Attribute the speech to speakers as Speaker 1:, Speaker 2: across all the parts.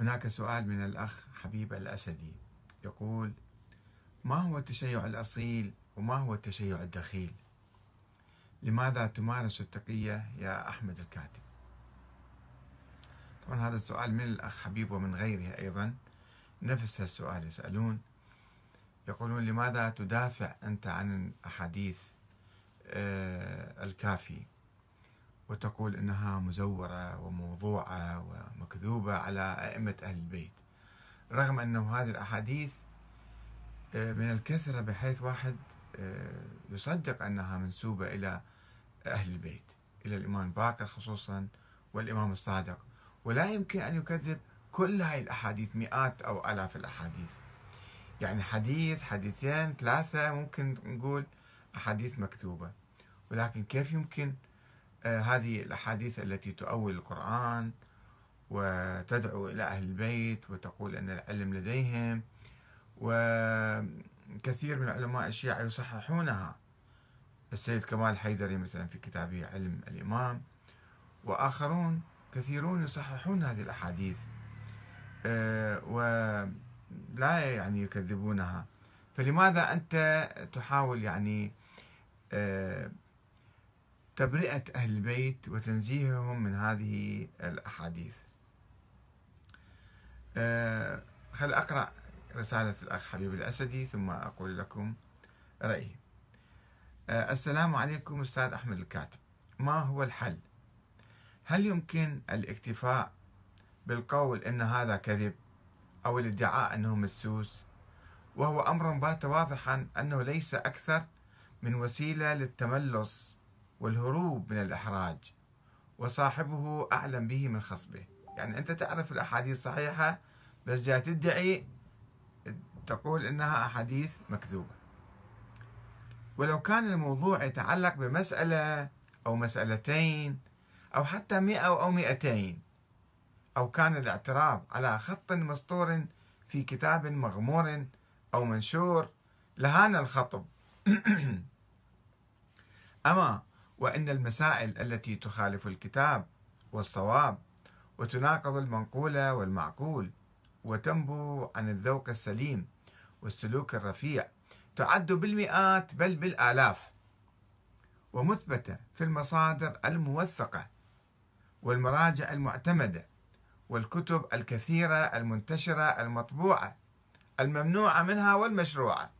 Speaker 1: هناك سؤال من الأخ حبيب الأسدي. يقول ما هو التشيع الأصيل وما هو التشيع الدخيل؟ لماذا تمارس التقية يا أحمد الكاتب؟ طبعا هذا السؤال من الأخ حبيب ومن غيره أيضا. نفس السؤال يسألون. يقولون لماذا تدافع أنت عن الأحاديث آه، الكافي؟ وتقول إنها مزورة وموضوعة ومكذوبة على أئمة أهل البيت. رغم أنه هذه الأحاديث آه، من الكثرة بحيث واحد آه، يصدق أنها منسوبة إلى أهل البيت إلى الإمام باكر خصوصا والإمام الصادق. ولا يمكن أن يكذب كل هاي الأحاديث مئات أو آلاف الأحاديث. يعني حديث حديثين ثلاثة ممكن نقول أحاديث مكتوبه ولكن كيف يمكن هذه الأحاديث التي تؤول القرآن وتدعو إلى أهل البيت وتقول أن العلم لديهم وكثير من علماء الشيعة يصححونها. السيد كمال الحيدري مثلا في كتابه علم الإمام وآخرون كثيرون يصححون هذه الأحاديث آه، ولا يعني يكذبونها. فلماذا أنت تحاول يعني آه، تبرئة أهل البيت وتنزيههم من هذه الأحاديث. أه خل أقرأ رسالة الأخ حبيب الأسدي ثم أقول لكم رأيي. أه السلام عليكم أستاذ أحمد الكاتب. ما هو الحل؟ هل يمكن الاكتفاء بالقول أن هذا كذب أو الادعاء أنه مدسوس؟ وهو أمر بات واضحا أنه ليس أكثر من وسيلة للتملص والهروب من الإحراج وصاحبه أعلم به من خصبه. يعني أنت تعرف الأحاديث صحيحة بس جاي تدعي تقول إنها أحاديث مكذوبة. ولو كان الموضوع يتعلق بمسألة أو مسألتين أو حتى مئة أو مئتين أو كان الاعتراض على خط مسطور في كتاب مغمور أو منشور لهان الخطب. أما وأن المسائل التي تخالف الكتاب والصواب وتناقض المنقول والمعقول وتنبو عن الذوق السليم والسلوك الرفيع تعد بالمئات بل بالآلاف ومثبتة في المصادر الموثقة والمراجع المعتمدة والكتب الكثيرة المنتشرة المطبوعة الممنوعة منها والمشروعة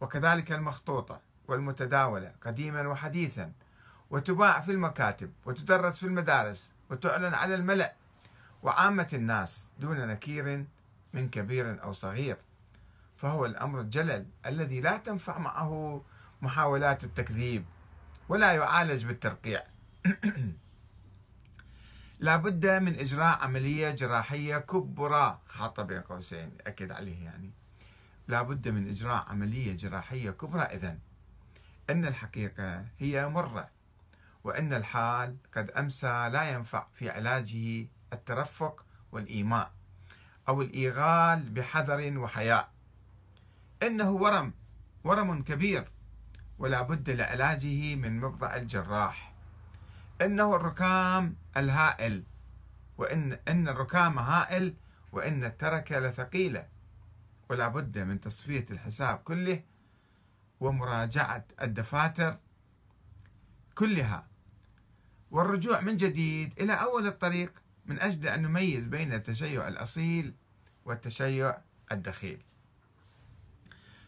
Speaker 1: وكذلك المخطوطة والمتداولة قديما وحديثا وتباع في المكاتب وتدرس في المدارس وتعلن على الملأ وعامة الناس دون نكير من كبير أو صغير. فهو الأمر الجلل الذي لا تنفع معه محاولات التكذيب ولا يعالج بالترقيع. لا بد من إجراء عملية جراحية كبرى حاطة بين قوسين أكد عليه يعني. لا بد من إجراء عملية جراحية كبرى إذن. أن الحقيقة هي مرة وأن الحال قد أمسى لا ينفع في علاجه الترفق والإيماء أو الإيغال بحذر وحياء. إنه ورم ورم كبير ولا بد لعلاجه من مبضع الجراح. إنه الركام الهائل وإن إن الركام هائل وإن التركة لثقيلة. ولا بد من تصفية الحساب كله ومراجعة الدفاتر كلها. والرجوع من جديد إلى أول الطريق من أجل أن نميز بين التشيع الأصيل والتشيع الدخيل.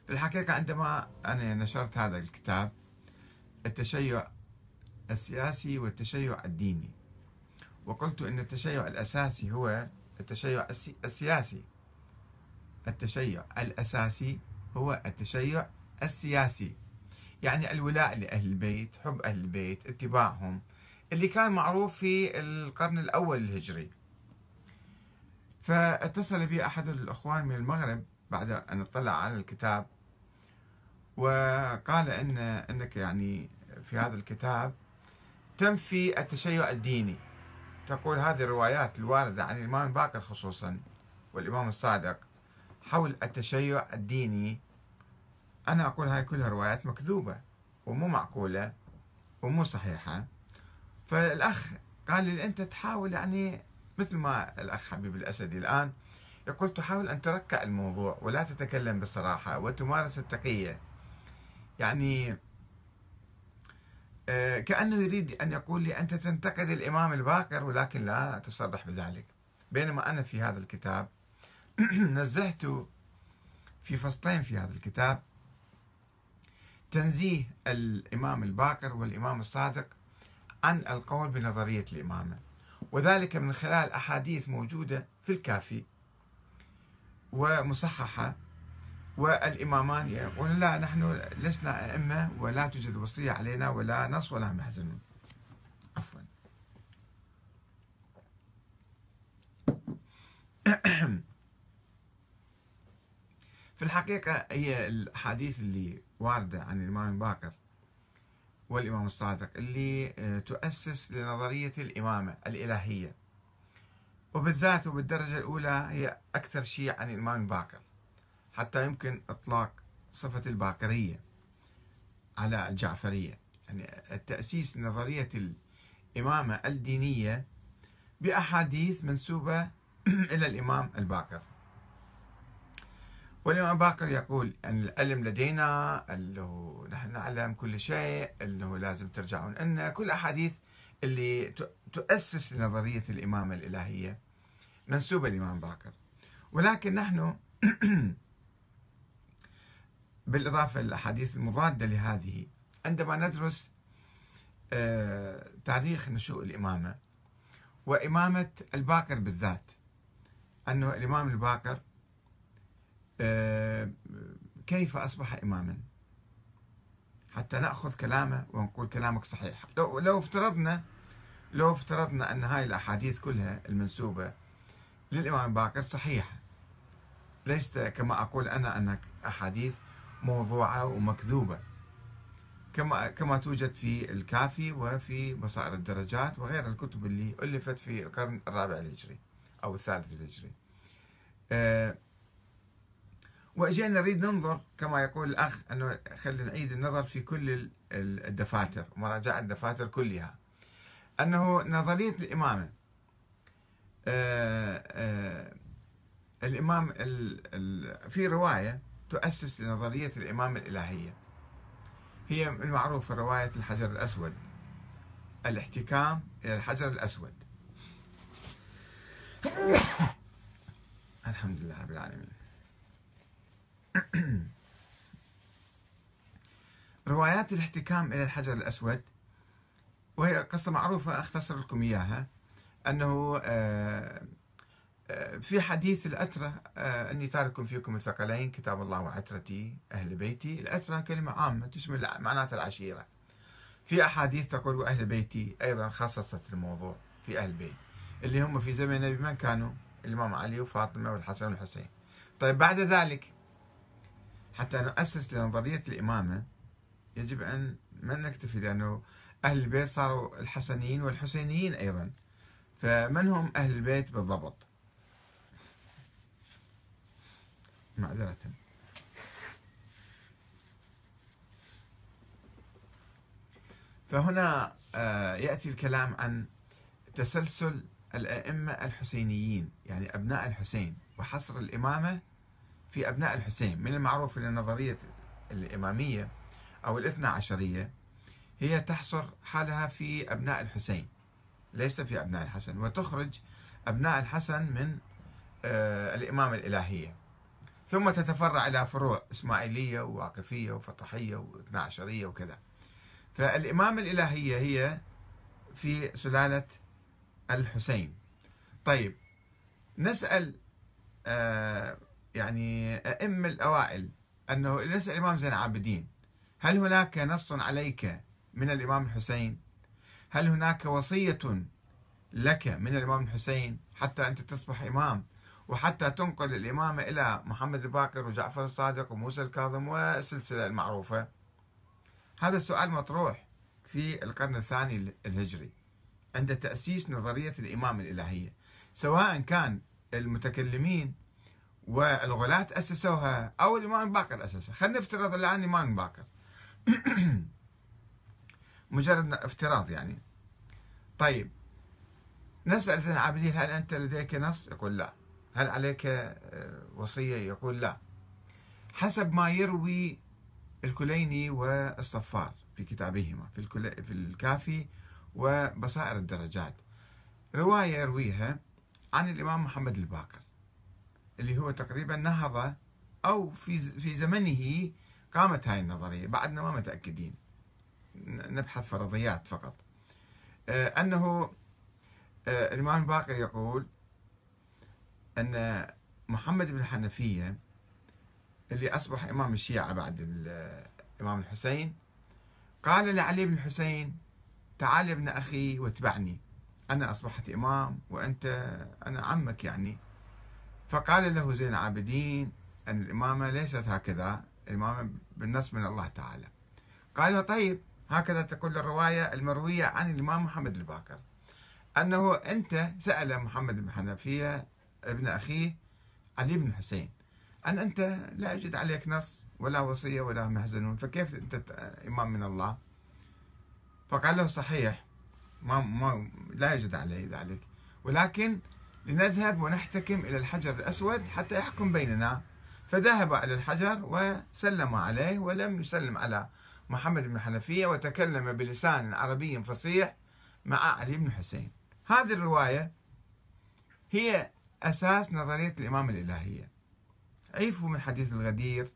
Speaker 1: في الحقيقة عندما أنا نشرت هذا الكتاب التشيع السياسي والتشيع الديني وقلت أن التشيع الأساسي هو التشيع السياسي. التشيع الأساسي هو التشيع السياسي. يعني الولاء لأهل البيت حب أهل البيت اتباعهم اللي كان معروف في القرن الأول الهجري. فاتصل بي أحد الأخوان من المغرب بعد أن اطلع على الكتاب وقال إن أنك يعني في هذا الكتاب تنفي التشيع الديني. تقول هذه الروايات الواردة عن الإمام باكر خصوصا والإمام الصادق حول التشيع الديني أنا أقول هاي كلها روايات مكذوبة ومو معقولة ومو صحيحة. فالأخ قال لي أنت تحاول يعني مثل ما الأخ حبيب الأسدي الآن يقول تحاول أن تركع الموضوع ولا تتكلم بصراحة وتمارس التقية. يعني آه، كأنه يريد أن يقول لي أنت تنتقد الإمام الباقر ولكن لا تصرح بذلك. بينما أنا في هذا الكتاب نزهت في فصلين في هذا الكتاب. تنزيه الإمام الباقر والإمام الصادق عن القول بنظرية الإمامة. وذلك من خلال أحاديث موجودة في الكافي ومصححة والإمامان يقولون لا نحن لسنا أئمة ولا توجد وصية علينا ولا نص ولا محزنون عفوا. الحقيقة هي الأحاديث اللي واردة عن الإمام باكر والإمام الصادق اللي آه، تؤسس لنظرية الإمامة الإلهية. وبالذات وبالدرجة الأولى هي أكثر شيء عن الإمام الباكر حتى يمكن إطلاق صفة الباكرية على الجعفرية. يعني التأسيس لنظرية الإمامة الدينية بأحاديث منسوبة إلى الإمام الباكر. والإمام باكر يقول أن العلم لدينا أنه نحن نعلم كل شيء أنه لازم ترجعون أن كل أحاديث اللي تؤسس لنظرية الإمامة الإلهية منسوبة للإمام باكر. ولكن نحن بالإضافة للأحاديث المضادة لهذه عندما ندرس آه، تاريخ نشوء الإمامة وإمامة الباكر بالذات أنه الإمام الباكر كيف أصبح إماما؟ حتى نأخذ كلامه ونقول كلامك صحيح. لو, لو افترضنا لو افترضنا أن هاي الأحاديث كلها المنسوبة للإمام باكر صحيحة. ليست كما أقول أنا أن أحاديث موضوعة ومكذوبة. كما كما توجد في الكافي وفي بصائر الدرجات وغير الكتب اللي ألفت في القرن الرابع الهجري أو الثالث الهجري أه واجينا نريد ننظر كما يقول الأخ أنه خلينا نعيد النظر في كل الدفاتر مراجعة الدفاتر كلها. أنه نظرية الامامه آه آه الإمام في رواية تؤسس لنظرية الامامه الإلهية. هي المعروفة رواية الحجر الأسود. الاحتكام إلى الحجر الأسود. الحمد لله رب العالمين. روايات الاحتكام إلى الحجر الأسود وهي قصة معروفة أختصر لكم إياها أنه آه، آه، في حديث الأترة آه، أني تارك فيكم الثقلين كتاب الله وعترتي أهل بيتي. الأترة كلمة عامة تشمل معنات العشيرة. في أحاديث تقول وأهل بيتي أيضا خصصت الموضوع في أهل بيت اللي هم في زمن النبي من كانوا؟ الإمام علي وفاطمة والحسن والحسين. طيب بعد ذلك حتى نؤسس لنظرية الإمامة يجب أن ما نكتفي لأنه أهل البيت صاروا الحسنيين والحسينيين أيضا. فمن هم أهل البيت بالضبط؟ معذرة. فهنا آه، يأتي الكلام عن تسلسل الأئمة الحسينيين يعني أبناء الحسين وحصر الإمامة في أبناء الحسين من المعروف أن نظرية الإمامية أو الاثنى عشرية هي تحصر حالها في أبناء الحسين ليس في أبناء الحسن وتخرج أبناء الحسن من آه، الإمامة الإلهية. ثم تتفرع إلى فروع إسماعيلية وواقفية وفطحية واثنى عشرية وكذا. فالإمامة الإلهية هي في سلالة الحسين. طيب نسأل آه يعني أئمة الأوائل أنه نسأل الإمام زين العابدين. هل هناك نص عليك من الإمام الحسين؟ هل هناك وصية لك من الإمام الحسين حتى أنت تصبح إمام؟ وحتى تنقل الإمامة إلى محمد الباقر وجعفر الصادق وموسى الكاظم والسلسلة المعروفة؟ هذا السؤال مطروح في القرن الثاني الهجري عند تأسيس نظرية الإمامة الإلهية سواء كان المتكلمين والغلاة أسسوها أو الإمام باكر أسسها. خلينا نفترض الآن الإمام باكر مجرد افتراض يعني. طيب نسأل زين العابدين هل أنت لديك نص؟ يقول لا. هل عليك آه، وصية؟ يقول لا. حسب ما يروي الكليني والصفار في كتابهما في, في الكافي وبصائر الدرجات. رواية يرويها عن الإمام محمد الباقر. اللي هو تقريبا نهض أو في في زمنه قامت هاي النظرية. بعدنا ما متأكدين. نبحث فرضيات فقط. آه، أنه آه، الإمام الباقر يقول أن محمد بن الحنفية اللي أصبح إمام الشيعة بعد الإمام الحسين قال لعلي بن الحسين تعال يا ابن أخي واتبعني. أنا أصبحت إمام وأنت أنا عمك يعني. فقال له زين العابدين أن الإمامة ليست هكذا الإمامة بالنص من الله تعالى. قال له طيب هكذا تقول الرواية المروية عن الإمام محمد الباكر. أنه أنت سأل محمد بن حنفية ابن أخيه علي بن الحسين أن أنت لا يوجد عليك نص ولا وصية ولا محزنون فكيف أنت إمام من الله؟ فقال له صحيح ما, ما لا يوجد عليه ذلك. ولكن لنذهب ونحتكم إلى الحجر الأسود حتى يحكم بيننا. فذهب إلى الحجر وسلم عليه ولم يسلم على محمد بن حنفية وتكلم بلسان عربي فصيح مع علي بن حسين. هذه الرواية هي أساس نظرية الإمام الإلهية. عيفوا من حديث الغدير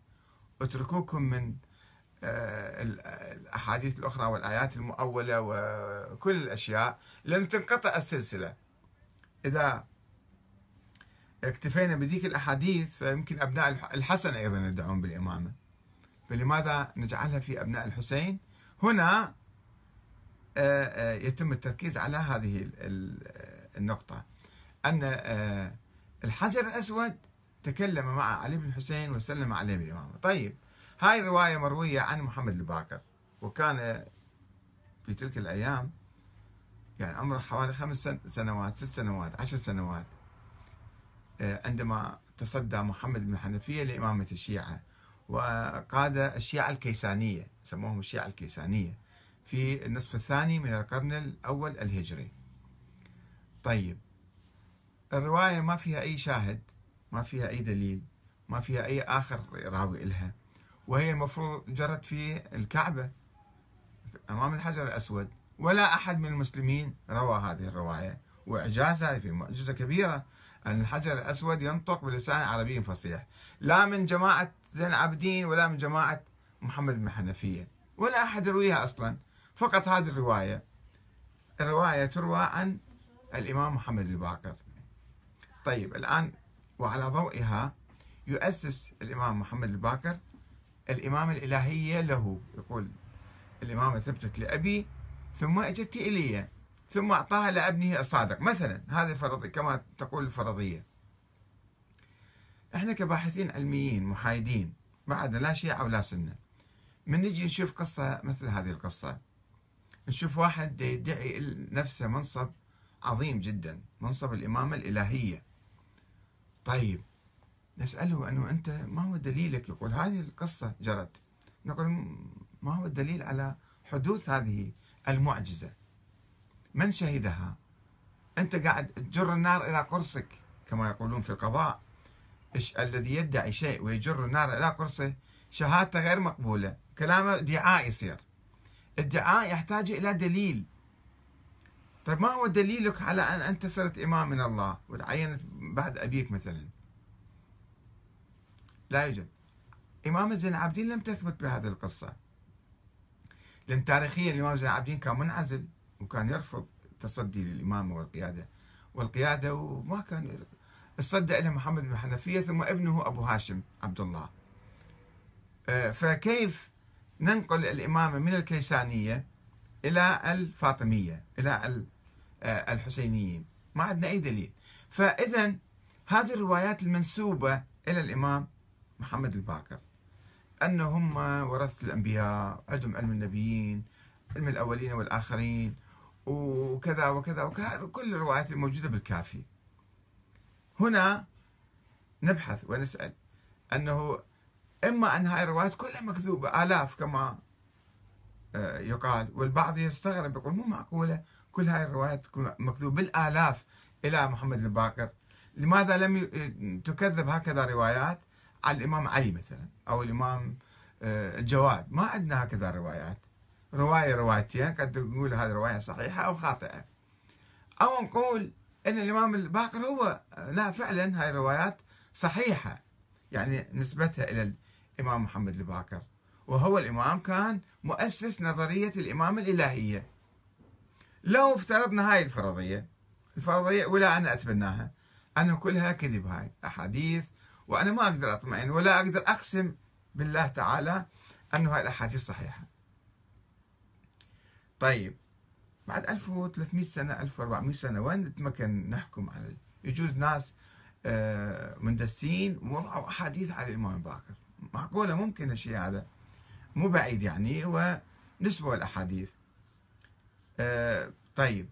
Speaker 1: اتركوكم من آه، الأحاديث الأخرى والآيات المؤولة وكل الأشياء. لأن تنقطع السلسلة. إذا اكتفينا بذيك الأحاديث فيمكن أبناء الحسن أيضا يدعون بالإمامة. فلماذا نجعلها في أبناء الحسين؟ هنا آه، آه، يتم التركيز على هذه النقطة. أن الحجر الأسود تكلم مع علي بن الحسين وسلم عليه بالإمامة. طيب هاي الرواية مروية عن محمد الباكر وكان في تلك الأيام يعني عمره حوالي خمس سنوات ست سنوات عشر سنوات. آه، عندما تصدى محمد بن حنفية لإمامة الشيعة وقاد الشيعة الكيسانية سموهم الشيعة الكيسانية في النصف الثاني من القرن الأول الهجري. طيب الرواية ما فيها أي شاهد ما فيها أي دليل ما فيها أي آخر راوي إلها وهي المفروض جرت في الكعبة أمام الحجر الأسود ولا أحد من المسلمين روى هذه الرواية وإعجازها في معجزة كبيرة أن الحجر الأسود ينطق بلسان عربي فصيح. لا من جماعة زين العابدين ولا من جماعة محمد بن حنفية. ولا أحد يرويها أصلا. فقط هذه الرواية. الرواية تروى عن الإمام محمد الباقر. طيب الآن وعلى ضوئها يؤسس الإمام محمد الباقر الإمامة الإلهية له. يقول الإمامة ثبتت لأبي ثم أجت إلي. ثم أعطاها لابنه الصادق. مثلا هذه فرضية كما تقول الفرضية. إحنا كباحثين علميين محايدين بعد لا شيعة ولا سنة. من نجي نشوف قصة مثل هذه القصة. نشوف واحد يدعي نفسه منصب عظيم جدا منصب الإمامة الإلهية. طيب نسأله أنه أنت ما هو دليلك؟ يقول هذه القصة جرت. نقول ما هو الدليل على حدوث هذه المعجزة؟ من شهدها؟ أنت قاعد تجر النار إلى قرصك كما يقولون في القضاء. الذي يدعي شيء ويجر النار إلى قرصه شهادته غير مقبولة كلامه ادعاء يصير. ادعاء يحتاج إلى دليل. طيب ما هو دليلك على أن أنت صرت إمام من الله؟ وتعينت بعد أبيك مثلا. لا يوجد. إمامة زين العابدين لم تثبت بهذه القصة. لأن تاريخيا الإمام زين العابدين كان منعزل. وكان يرفض التصدي للإمامة والقيادة. والقيادة وما كان اصدى إلى محمد بن حنفية ثم ابنه أبو هاشم عبد الله. آه، فكيف ننقل الإمامة من الكيسانية إلى الفاطمية إلى آه، الحسينيين؟ ما عندنا أي دليل. فإذا هذه الروايات المنسوبة إلى الإمام محمد الباكر أنهم ورثة الأنبياء عندهم علم النبيين علم الأولين والآخرين. وكذا وكذا وكذا كل الروايات الموجودة بالكافي. هنا نبحث ونسأل أنه إما أن هاي الروايات كلها مكذوبة آلاف كما آه، يقال والبعض يستغرب يقول مو معقولة كل هاي الروايات تكون مكذوب بالآلاف إلى محمد الباقر. لماذا لم تكذب هكذا روايات على الإمام علي مثلا أو الإمام آه، الجواد؟ ما عندنا هكذا روايات. رواية روايتين قد نقول هذه رواية صحيحة أو خاطئة. أو نقول أن الإمام الباقر هو لا فعلا هاي الروايات صحيحة. يعني نسبتها إلى الإمام محمد الباقر. وهو الإمام كان مؤسس نظرية الإمامة الإلهية. لو افترضنا هاي الفرضية الفرضية ولا أنا أتبناها. أنا كلها كذب هاي أحاديث وأنا ما أقدر أطمئن ولا أقدر أقسم بالله تعالى أنه هاي الأحاديث صحيحة. طيب بعد 1300 سنة 1400 سنة وين نتمكن نحكم على يجوز ناس آه، مندسين وضعوا أحاديث على الإمام الباقر. معقولة؟ ممكن الشيء هذا. مو بعيد يعني ونسبوا الأحاديث. آه، طيب.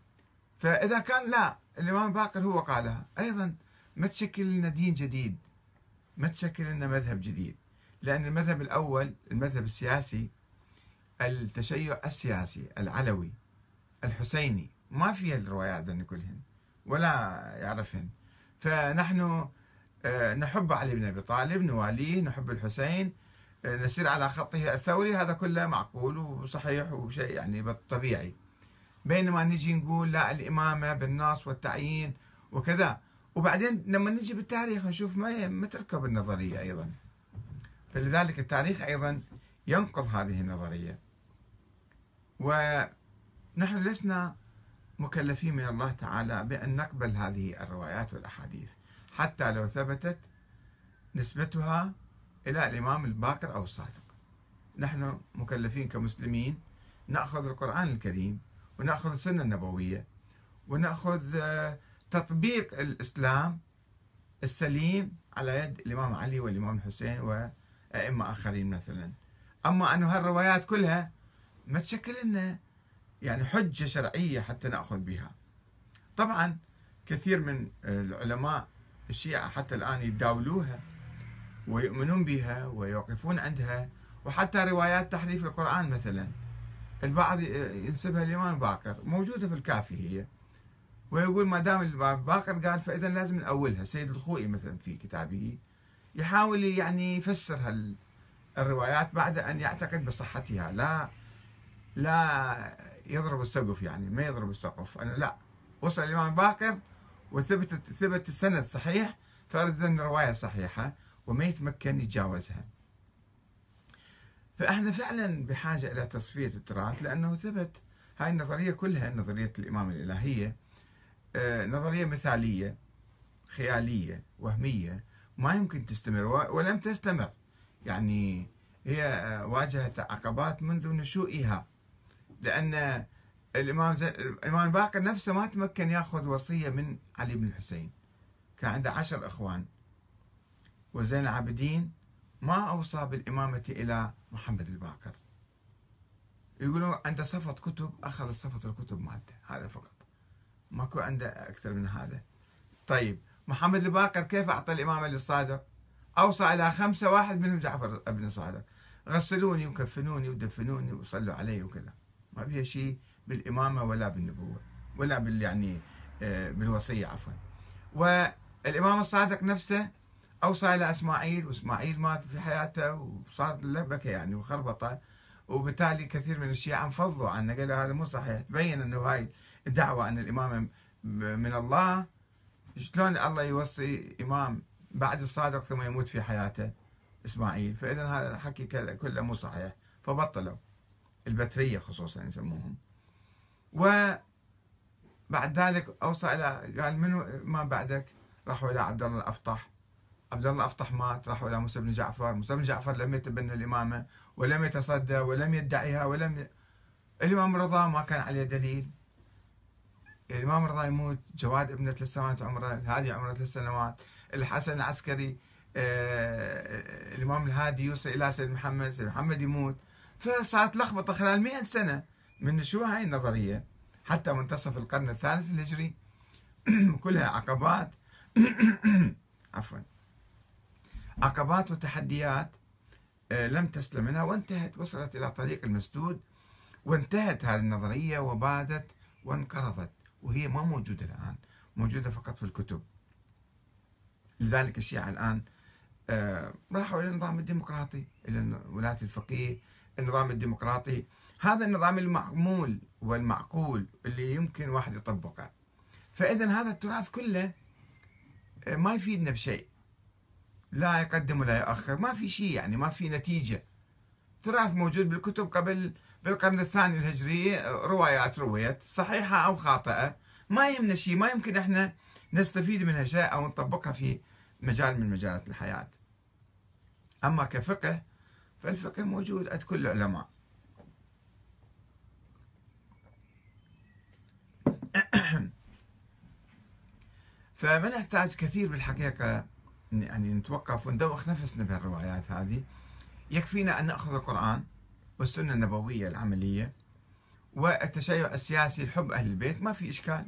Speaker 1: فإذا كان لا الإمام الباقر هو قالها. أيضا ما تشكل لنا دين جديد. ما تشكل لنا مذهب جديد. لأن المذهب الأول المذهب السياسي التشيع السياسي العلوي الحسيني. ما في الروايات ذن كلهن ولا يعرفهن. فنحن آه، نحب علي بن أبي طالب نواليه نحب الحسين. آه، نسير على خطه الثوري. هذا كله معقول وصحيح وشيء يعني طبيعي. بينما نجي نقول لا الإمامة بالنص والتعيين وكذا. وبعدين لما نجي بالتاريخ نشوف ما ما تركب النظرية أيضا. فلذلك التاريخ أيضا ينقض هذه النظرية. ونحن لسنا مكلفين من الله تعالى بأن نقبل هذه الروايات والأحاديث. حتى لو ثبتت نسبتها إلى الإمام الباكر أو الصادق. نحن مكلفين كمسلمين نأخذ القرآن الكريم ونأخذ السنة النبوية ونأخذ آه، تطبيق الإسلام السليم على يد الإمام علي والإمام الحسين وأئمة آخرين مثلا. أما أنه هالروايات كلها ما تشكل لنا يعني حجة شرعية حتى نأخذ بها. طبعا كثير من العلماء الشيعة حتى الآن يتداولوها ويؤمنون بها ويوقفون عندها وحتى روايات تحريف القرآن مثلا. البعض ينسبها الإمام باكر موجودة في الكافي هي. ويقول ما دام باكر قال فإذا لازم نأولها. سيد الخوئي مثلا في كتابه يحاول يعني يفسر الروايات بعد أن يعتقد بصحتها. لا لا يضرب السقف يعني ما يضرب السقف. أنا لا وصل الإمام باكر وثبت ثبت السند صحيح فرد الرواية صحيحة وما يتمكن يتجاوزها. فأحنا فعلا بحاجة إلى تصفية التراث لأنه ثبت هاي النظرية كلها نظرية الإمامة الإلهية آه، نظرية مثالية خيالية وهمية ما يمكن تستمر ولم تستمر. يعني هي آه، واجهت عقبات منذ نشوئها. لأن الإمام الإمام باقر نفسه ما تمكن يأخذ وصية من علي بن الحسين. كان عنده عشر إخوان. وزين العابدين ما أوصى بالإمامة إلى محمد الباقر. يقولون عنده صفة كتب أخذ صفة الكتب مالته هذا فقط. ماكو عنده أكثر من هذا. طيب محمد الباقر كيف أعطى الإمامة للصادق؟ أوصى إلى خمسة واحد منهم جعفر ابن الصادق غسلوني وكفنوني ودفنوني وصلوا علي وكذا. ما فيها شيء بالإمامة ولا بالنبوة ولا بال يعني آه، بالوصية عفوا. والإمام الصادق نفسه أوصى إلى إسماعيل وإسماعيل مات في حياته وصارت لبكة يعني وخربطة. وبالتالي كثير من الشيعة انفضوا عنه قالوا هذا مو صحيح. تبين أنه هاي الدعوة أن الإمامة من الله. شلون الله يوصي إمام بعد الصادق ثم يموت في حياته؟ إسماعيل. فإذا هذا الحكي كله مو صحيح فبطلوا. البترية خصوصا يسموهم. وبعد ذلك أوصى إلى قال منو ما بعدك؟ راحوا إلى عبد الله الأفطح. عبد الله الأفطح مات راحوا إلى موسى بن جعفر. موسى بن جعفر لم يتبنى الإمامة ولم يتصدى ولم يدعيها ولم ي... الإمام رضا ما كان عليه دليل. الإمام رضا يموت جواد ابنة ثلاث سنوات عمره الهادي عمره ثلاث سنوات. الحسن العسكري آه الإمام الهادي يوصل إلى سيد محمد سيد محمد يموت. فصارت لخبطة خلال مئة سنة من شو هاي النظرية. حتى منتصف القرن الثالث الهجري. كلها عقبات. عفوا. عقبات وتحديات آه، لم تسلم منها وانتهت وصلت إلى طريق المسدود وانتهت هذه النظرية وبادت وانقرضت وهي ما موجودة الآن. موجودة فقط في الكتب. لذلك الشيعة الآن آه، راحوا إلى النظام الديمقراطي إلى ولاية الفقيه النظام الديمقراطي. هذا النظام المعمول والمعقول اللي يمكن واحد يطبقه. فإذا هذا التراث كله آه، ما يفيدنا بشيء. لا يقدم ولا يؤخر. ما في شيء يعني ما في نتيجة. تراث موجود بالكتب قبل بالقرن الثاني الهجري روايات رويت صحيحة أو خاطئة. ما يهمنا شيء. ما يمكن إحنا نستفيد منها شيء أو نطبقها في مجال من مجالات الحياة. أما كفقه فالفقه موجود عند كل العلماء. فما نحتاج كثير بالحقيقة يعني نتوقف وندوخ نفسنا بهالروايات هذه. يكفينا أن نأخذ القرآن والسنة النبوية العملية والتشيع السياسي لحب أهل البيت. ما في إشكال.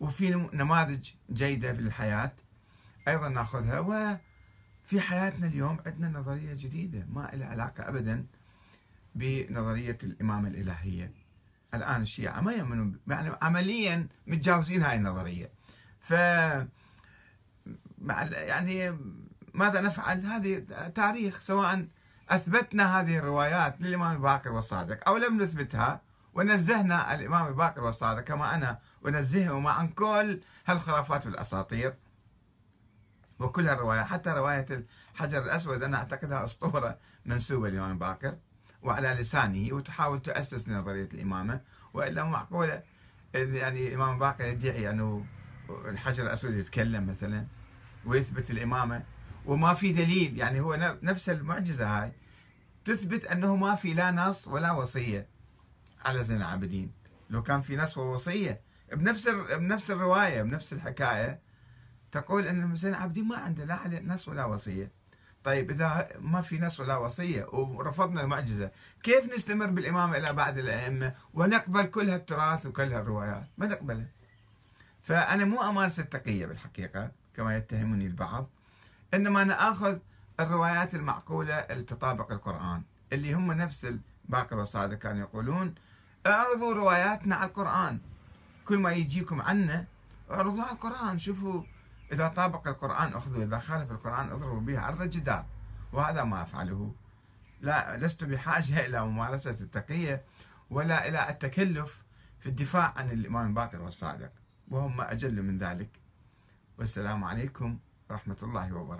Speaker 1: وفي نماذج جيدة في الحياة. أيضا نأخذها. وفي حياتنا اليوم عندنا نظرية جديدة ما لها علاقة أبدا بنظرية الإمامة الإلهية. الآن الشيعة ما يؤمنون يعني عمليا متجاوزين هاي النظرية. ف يعني ماذا نفعل؟ هذه تاريخ سواء أثبتنا هذه الروايات للإمام الباقر والصادق أو لم نثبتها ونزهنا الإمام الباقر والصادق كما أنا ونزههم عن كل هالخرافات والأساطير. وكل الروايات حتى رواية الحجر الأسود أنا أعتقدها أسطورة منسوبة للإمام الباقر وعلى لسانه وتحاول تؤسس نظرية الإمامة وإلا معقولة يعني الإمام الباقر يدعي أنه الحجر الأسود يتكلم مثلا ويثبت الإمامة وما في دليل يعني هو نفس المعجزة هاي تثبت أنه ما في لا نص ولا وصية على زين العابدين. لو كان في نص ووصية بنفس بنفس الرواية بنفس الحكاية تقول أن زين العابدين ما عنده لا نص ولا وصية. طيب إذا ما في نص ولا وصية ورفضنا المعجزة كيف نستمر بالإمامة إلى بعد الأئمة ونقبل كل هالتراث وكل هالروايات؟ ما نقبله. فأنا مو أمارس التقية بالحقيقة كما يتهمني البعض إنما أنا آخذ الروايات المعقولة اللي تطابق القرآن اللي هم نفس الباقر والصادق كانوا يقولون اعرضوا رواياتنا على القرآن. كل ما يجيكم عنا اعرضوا على القرآن شوفوا إذا طابق القرآن أخذوا إذا خالف القرآن اضربوا به عرض الجدار. وهذا ما أفعله. لا لست بحاجة إلى ممارسة التقية ولا إلى التكلف في الدفاع عن الإمام الباقر والصادق وهم أجل من ذلك. والسلام عليكم ورحمة الله وبركاته.